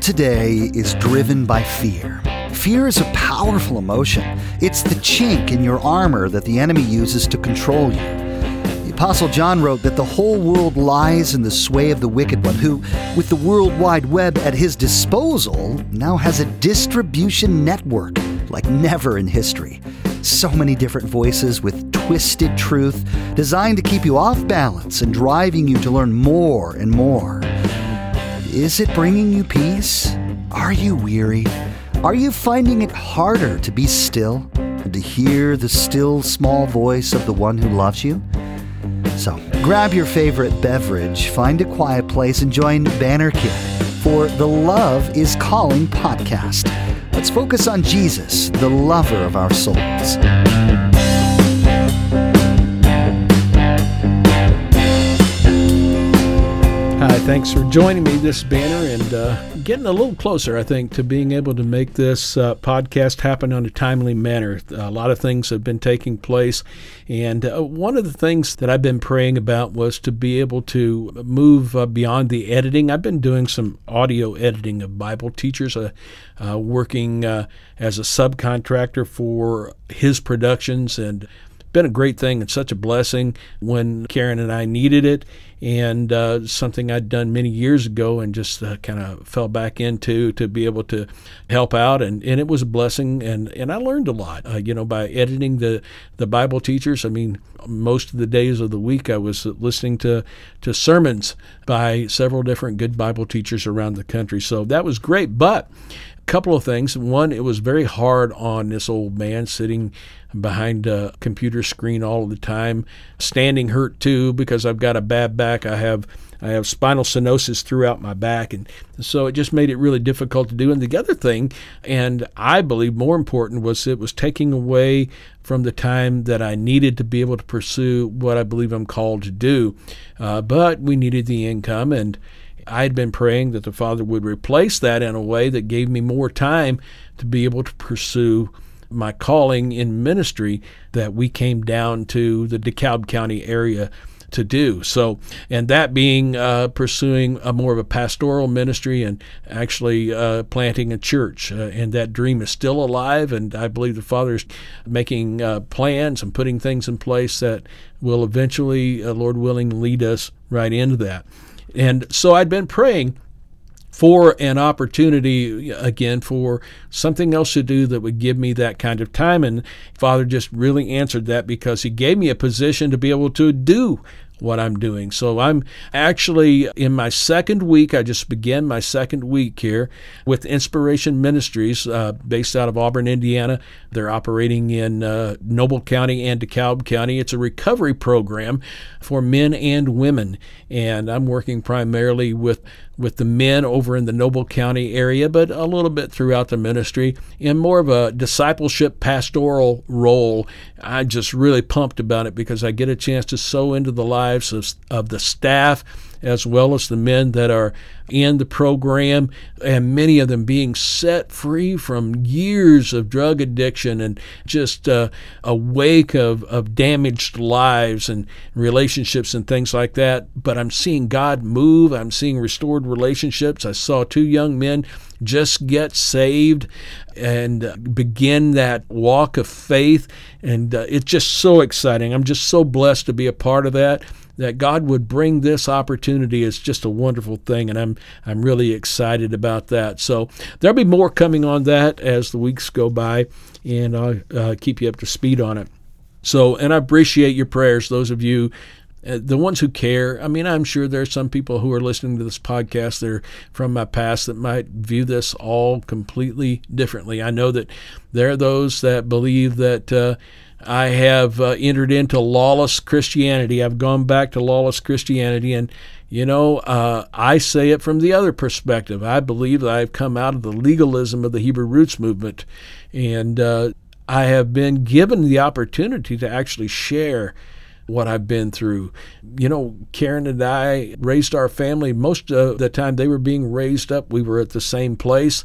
world today is driven by fear. Fear is a powerful emotion. It's the chink in your armor that the enemy uses to control you. The Apostle John wrote that the whole world lies in the sway of the wicked one, who, with the World Wide Web at his disposal, now has a distribution network like never in history. So many different voices with twisted truth designed to keep you off balance and driving you to learn more and more. Is it bringing you peace? Are you weary? Are you finding it harder to be still and to hear the still small voice of the one who loves you? So grab your favorite beverage, find a quiet place, and join Banner Kidd for the Love is Calling podcast. Let's focus on Jesus, the lover of our souls. Thanks for joining me this banner and uh, getting a little closer, I think, to being able to make this uh, podcast happen on a timely manner. A lot of things have been taking place, and uh, one of the things that I've been praying about was to be able to move uh, beyond the editing. I've been doing some audio editing of Bible teachers, uh, uh, working as a subcontractor for his productions, and been a great thing and such a blessing when Karen and I needed it, and uh, something I'd done many years ago and just uh, kind of fell back into to be able to help out, and, and it was a blessing, and, and I learned a lot, uh, you know, by editing the, the Bible teachers. I mean, most of the days of the week I was listening to, to sermons by several different good Bible teachers around the country, so that was great, but a couple of things. One, it was very hard on this old man sitting behind a computer screen all the time. Standing hurt too because I've got a bad back. I have I have spinal stenosis throughout my back, and so it just made it really difficult to do. And the other thing, and I believe more important, was it was taking away from the time that I needed to be able to pursue what I believe I'm called to do. Uh, but we needed the income, and I had been praying that the Father would replace that in a way that gave me more time to be able to pursue my calling in ministry that we came down to the DeKalb County area to do. So, and that being uh, pursuing a more of a pastoral ministry and actually uh, planting a church. Uh, and that dream is still alive. And I believe the Father is making uh, plans and putting things in place that will eventually, uh, Lord willing, lead us right into that. And so I'd been praying for an opportunity again for something else to do that would give me that kind of time. And Father just really answered that because He gave me a position to be able to do what I'm doing. So I'm actually in my second week. I just began my second week here with Inspiration Ministries, uh, based out of Auburn, Indiana. They're operating in uh, Noble County and DeKalb County. It's a recovery program for men and women, and I'm working primarily with with the men over in the Noble County area, but a little bit throughout the ministry in more of a discipleship pastoral role. I'm just really pumped about it because I get a chance to sow into the lives of, of the staff as well as the men that are in the program, and many of them being set free from years of drug addiction and just uh, a wake of, of damaged lives and relationships and things like that. But I'm seeing God move, I'm seeing restored relationships. I saw two young men just get saved and begin that walk of faith. And uh, it's just so exciting. I'm just so blessed to be a part of that that God would bring this opportunity is just a wonderful thing, and I'm I'm really excited about that. So there'll be more coming on that as the weeks go by, and I'll uh, keep you up to speed on it. So, and I appreciate your prayers, those of you. Uh, the ones who care. I mean, I'm sure there are some people who are listening to this podcast that are from my past that might view this all completely differently. I know that there are those that believe that uh, I have uh, entered into lawless Christianity. I've gone back to lawless Christianity, and you know, uh, I say it from the other perspective. I believe that I've come out of the legalism of the Hebrew roots movement, and uh, I have been given the opportunity to actually share what I've been through. You know, Karen and I raised our family. Most of the time they were being raised up, we were at the same place.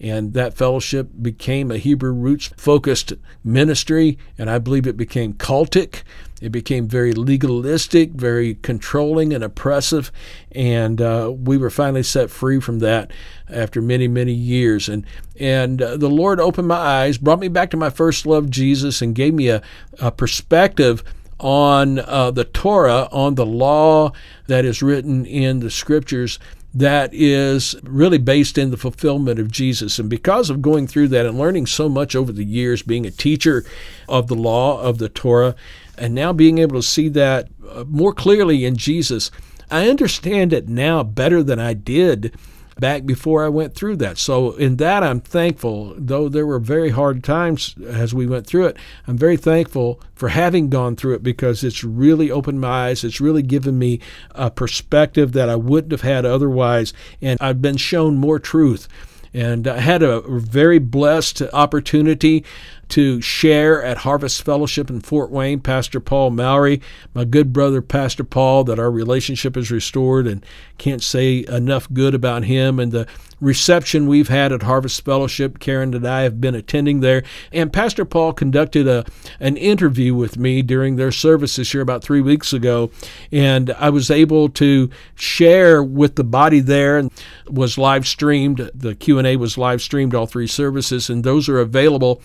And that fellowship became a Hebrew roots focused ministry, and I believe it became cultic. It became very legalistic, very controlling and oppressive, and uh, we were finally set free from that after many, many years. And and uh, the Lord opened my eyes, brought me back to my first love, Jesus, and gave me a, a perspective on uh, the Torah, on the law that is written in the scriptures that is really based in the fulfillment of Jesus. And because of going through that and learning so much over the years, being a teacher of the law of the Torah, and now being able to see that uh, more clearly in Jesus, I understand it now better than I did back before I went through that. So, in that, I'm thankful, though there were very hard times as we went through it. I'm very thankful for having gone through it because it's really opened my eyes. It's really given me a perspective that I wouldn't have had otherwise. And I've been shown more truth. And I had a very blessed opportunity to share at Harvest Fellowship in Fort Wayne, Pastor Paul Mowry, my good brother, Pastor Paul, that our relationship is restored and can't say enough good about him and the reception we've had at Harvest Fellowship. Karen and I have been attending there. And Pastor Paul conducted a, an interview with me during their service this year about three weeks ago. And I was able to share with the body there and was live streamed. The Q&A was live streamed, all three services, and those are available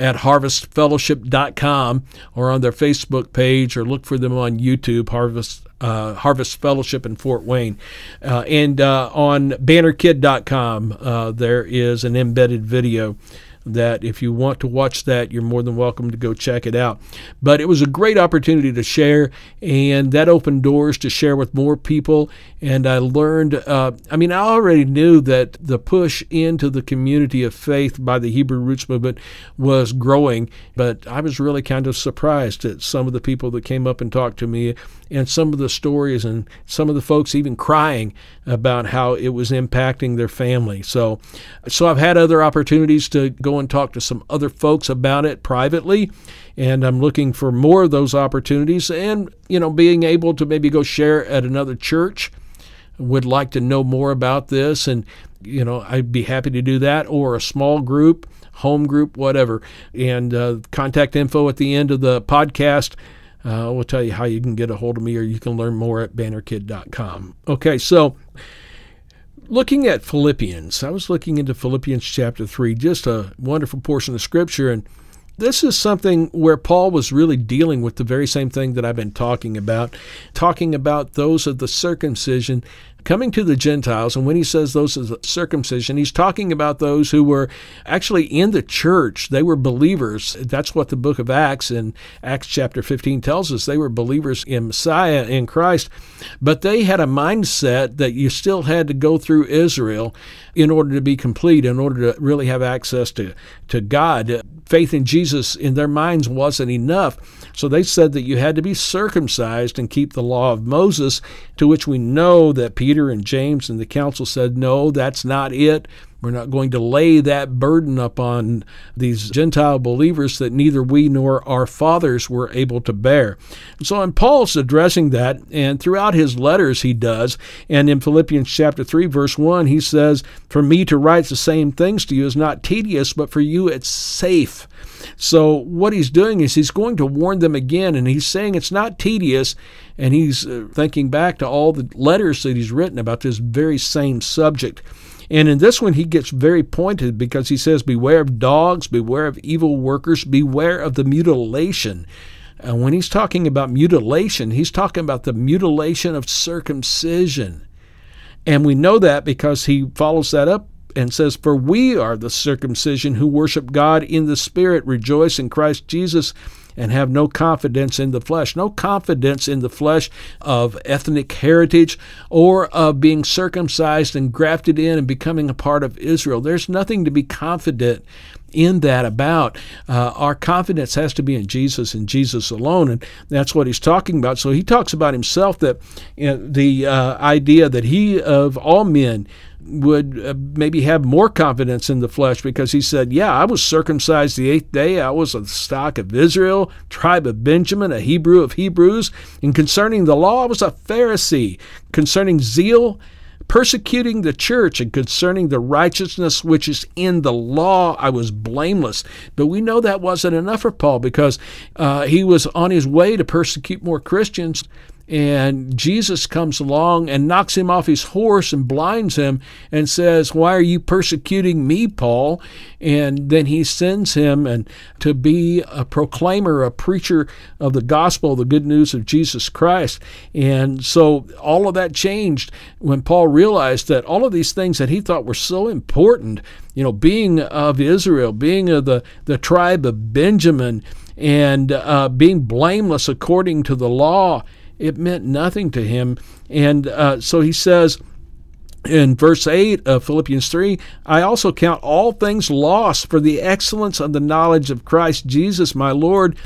at harvestfellowship.com or on their Facebook page or look for them on YouTube, Harvest uh, Harvest Fellowship in Fort Wayne. Uh, and uh, on bannerkidd.com, uh, there is an embedded video that if you want to watch that, you're more than welcome to go check it out. But it was a great opportunity to share, and that opened doors to share with more people. And I learned, uh, I mean, I already knew that the push into the community of faith by the Hebrew Roots Movement was growing, but I was really kind of surprised at some of the people that came up and talked to me and some of the stories and some of the folks even crying about how it was impacting their family. So, so I've had other opportunities to go and talk to some other folks about it privately, and I'm looking for more of those opportunities. And you know, being able to maybe go share at another church. Would like to know more about this, and you know, I'd be happy to do that, or a small group, home group, whatever. And uh, contact info at the end of the podcast. Uh, we'll tell you how you can get a hold of me, or you can learn more at bannerkidd.com. Okay, so looking at Philippians, I was looking into Philippians chapter 3, just a wonderful portion of scripture. And this is something where Paul was really dealing with the very same thing that I've been talking about, talking about those of the circumcision coming to the Gentiles, and when he says those is circumcision, he's talking about those who were actually in the church. They were believers. That's what the book of Acts in Acts chapter 15 tells us. They were believers in Messiah, in Christ, but they had a mindset that you still had to go through Israel in order to be complete, in order to really have access to, to God. Faith in Jesus in their minds wasn't enough. So they said that you had to be circumcised and keep the law of Moses, to which we know that Peter and James and the council said, no, that's not it. We're not going to lay that burden upon these Gentile believers that neither we nor our fathers were able to bear. So, and Paul's addressing that, and throughout his letters he does. And in Philippians chapter 3, verse 1, he says, For me to write the same things to you is not tedious, but for you it's safe. So, what he's doing is he's going to warn them again, and he's saying it's not tedious, and he's uh, thinking back to all the letters that he's written about this very same subject. And in this one, he gets very pointed because he says, Beware of dogs, beware of evil workers, beware of the mutilation. And when he's talking about mutilation, he's talking about the mutilation of circumcision. And we know that because he follows that up and says, For we are the circumcision who worship God in the Spirit, rejoice in Christ Jesus, and have no confidence in the flesh. No confidence in the flesh of ethnic heritage or of being circumcised and grafted in and becoming a part of Israel. There's nothing to be confident in that about uh, our confidence has to be in Jesus and Jesus alone, and that's what he's talking about. So he talks about himself that you know, the uh, idea that he of all men would uh, maybe have more confidence in the flesh because he said, Yeah, I was circumcised the eighth day. I was of the stock of Israel, tribe of Benjamin, a Hebrew of Hebrews. And concerning the law, I was a Pharisee. Concerning zeal, persecuting the church, and concerning the righteousness which is in the law, I was blameless. But we know that wasn't enough for Paul because uh, he was on his way to persecute more Christians and Jesus comes along and knocks him off his horse and blinds him and says, "Why are you persecuting me, Paul?" And then he sends him and to be a proclaimer, a preacher of the gospel, the good news of Jesus Christ. And so all of that changed when Paul realized that all of these things that he thought were so important, you know, being of Israel, being of the the tribe of Benjamin, and uh, being blameless according to the law it meant nothing to him. And uh, so he says, in verse 8 of Philippians 3, I also count all things lost for the excellence of the knowledge of Christ Jesus my Lord,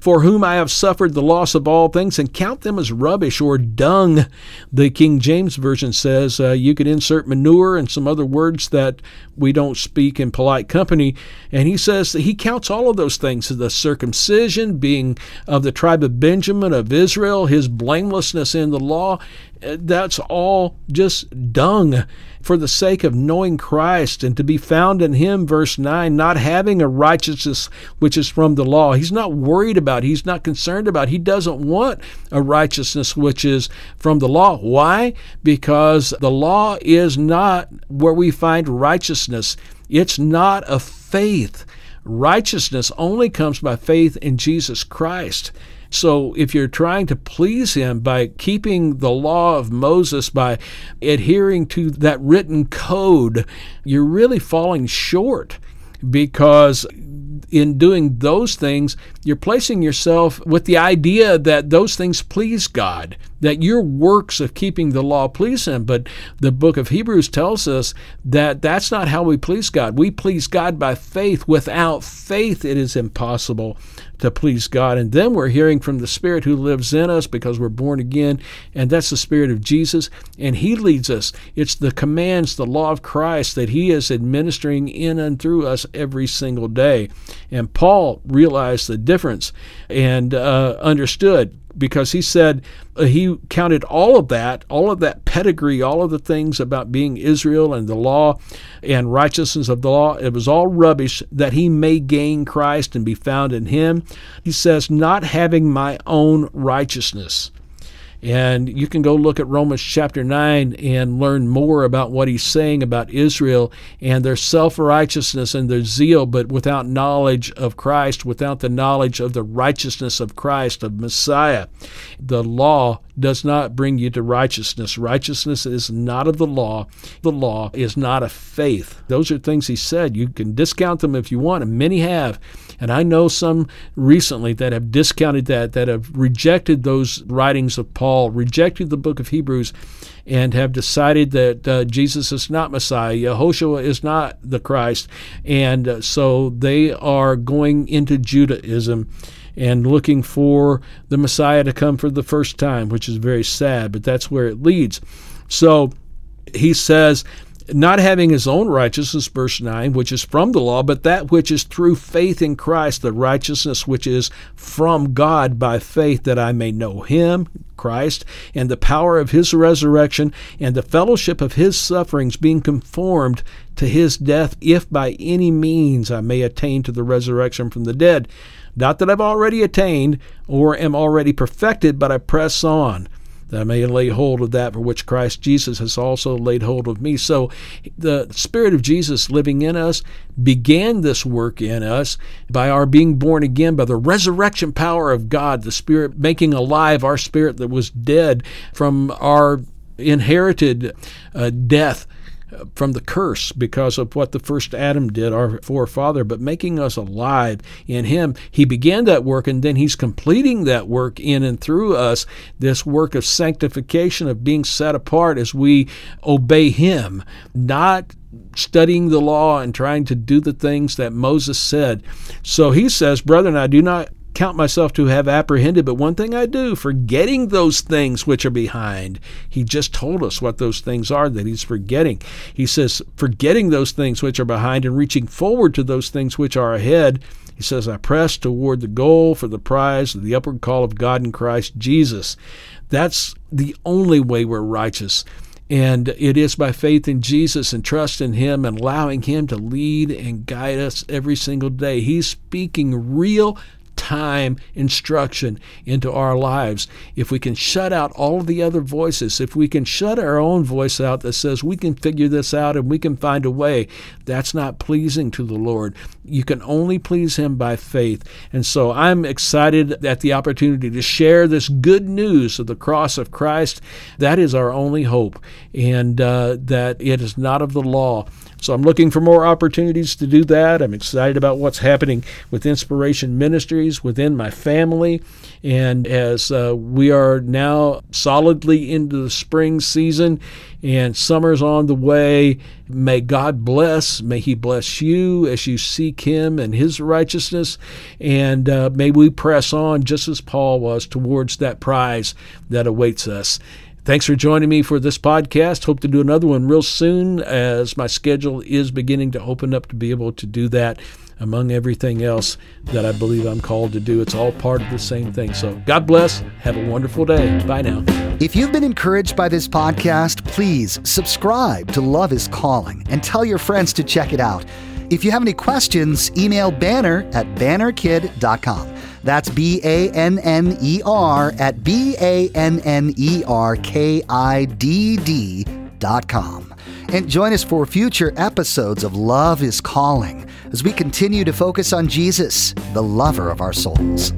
for whom I have suffered the loss of all things, and count them as rubbish or dung. The King James Version says uh, you could insert manure and some other words that we don't speak in polite company. And he says that he counts all of those things the circumcision, being of the tribe of Benjamin, of Israel, his blamelessness in the law. Uh, that's all just dung for the sake of knowing Christ and to be found in Him, verse 9, not having a righteousness which is from the law. He's not worried about, he's not concerned about, he doesn't want a righteousness which is from the law. Why? Because the law is not where we find righteousness, it's not a faith. Righteousness only comes by faith in Jesus Christ. So if you're trying to please him by keeping the law of Moses, by adhering to that written code, you're really falling short because in doing those things, you're placing yourself with the idea that those things please God, that your works of keeping the law please Him. But the book of Hebrews tells us that that's not how we please God. We please God by faith. Without faith, it is impossible to please God. And then we're hearing from the Spirit who lives in us because we're born again, and that's the Spirit of Jesus. And He leads us. It's the commands, the law of Christ that He is administering in and through us every single day. And Paul realized the difference and uh, understood because he said uh, he counted all of that, all of that pedigree, all of the things about being Israel and the law and righteousness of the law. It was all rubbish that he may gain Christ and be found in him. He says, not having my own righteousness. And you can go look at Romans chapter 9 and learn more about what he's saying about Israel and their self righteousness and their zeal, but without knowledge of Christ, without the knowledge of the righteousness of Christ, of Messiah. The law does not bring you to righteousness. Righteousness is not of the law. The law is not of faith. Those are things he said. You can discount them if you want, and many have. And I know some recently that have discounted that, that have rejected those writings of Paul, rejected the book of Hebrews, and have decided that uh, Jesus is not Messiah, Yehoshua is not the Christ. And uh, so they are going into Judaism and looking for the Messiah to come for the first time, which is very sad, but that's where it leads. So he says, not having his own righteousness, verse 9, which is from the law, but that which is through faith in Christ, the righteousness which is from God by faith, that I may know him, Christ, and the power of his resurrection, and the fellowship of his sufferings, being conformed to his death, if by any means I may attain to the resurrection from the dead. Not that I've already attained or am already perfected, but I press on that I may lay hold of that for which Christ Jesus has also laid hold of me. So the Spirit of Jesus living in us began this work in us by our being born again, by the resurrection power of God, the Spirit making alive our spirit that was dead from our inherited uh, death from the curse because of what the first Adam did, our forefather, but making us alive in Him. He began that work and then He's completing that work in and through us, this work of sanctification, of being set apart as we obey Him, not studying the law and trying to do the things that Moses said. So he says, Brethren, I do not count myself to have apprehended, but one thing I do, forgetting those things which are behind. He just told us what those things are that he's forgetting. He says, forgetting those things which are behind and reaching forward to those things which are ahead. He says, I press toward the goal for the prize of the upward call of God in Christ Jesus. That's the only way we're righteous. And it is by faith in Jesus and trust in Him and allowing Him to lead and guide us every single day. He's speaking real time instruction into our lives. If we can shut out all of the other voices, if we can shut our own voice out that says we can figure this out and we can find a way, that's not pleasing to the Lord. You can only please Him by faith. And so I'm excited at the opportunity to share this good news of the cross of Christ. That is our only hope, and uh, that it is not of the law. So I'm looking for more opportunities to do that. I'm excited about what's happening with Inspiration Ministries within my family. And as uh, we are now solidly into the spring season and summer's on the way, may God bless. May He bless you as you seek Him and His righteousness. And uh, may we press on just as Paul was towards that prize that awaits us. Thanks for joining me for this podcast. Hope to do another one real soon as my schedule is beginning to open up to be able to do that among everything else that I believe I'm called to do. It's all part of the same thing. So God bless. Have a wonderful day. Bye now. If you've been encouraged by this podcast, please subscribe to Love is Calling and tell your friends to check it out. If you have any questions, email banner at bannerkidd.com. That's B A N N E R at B A N N E R K I D D dot com. And join us for future episodes of Love is Calling as we continue to focus on Jesus, the lover of our souls.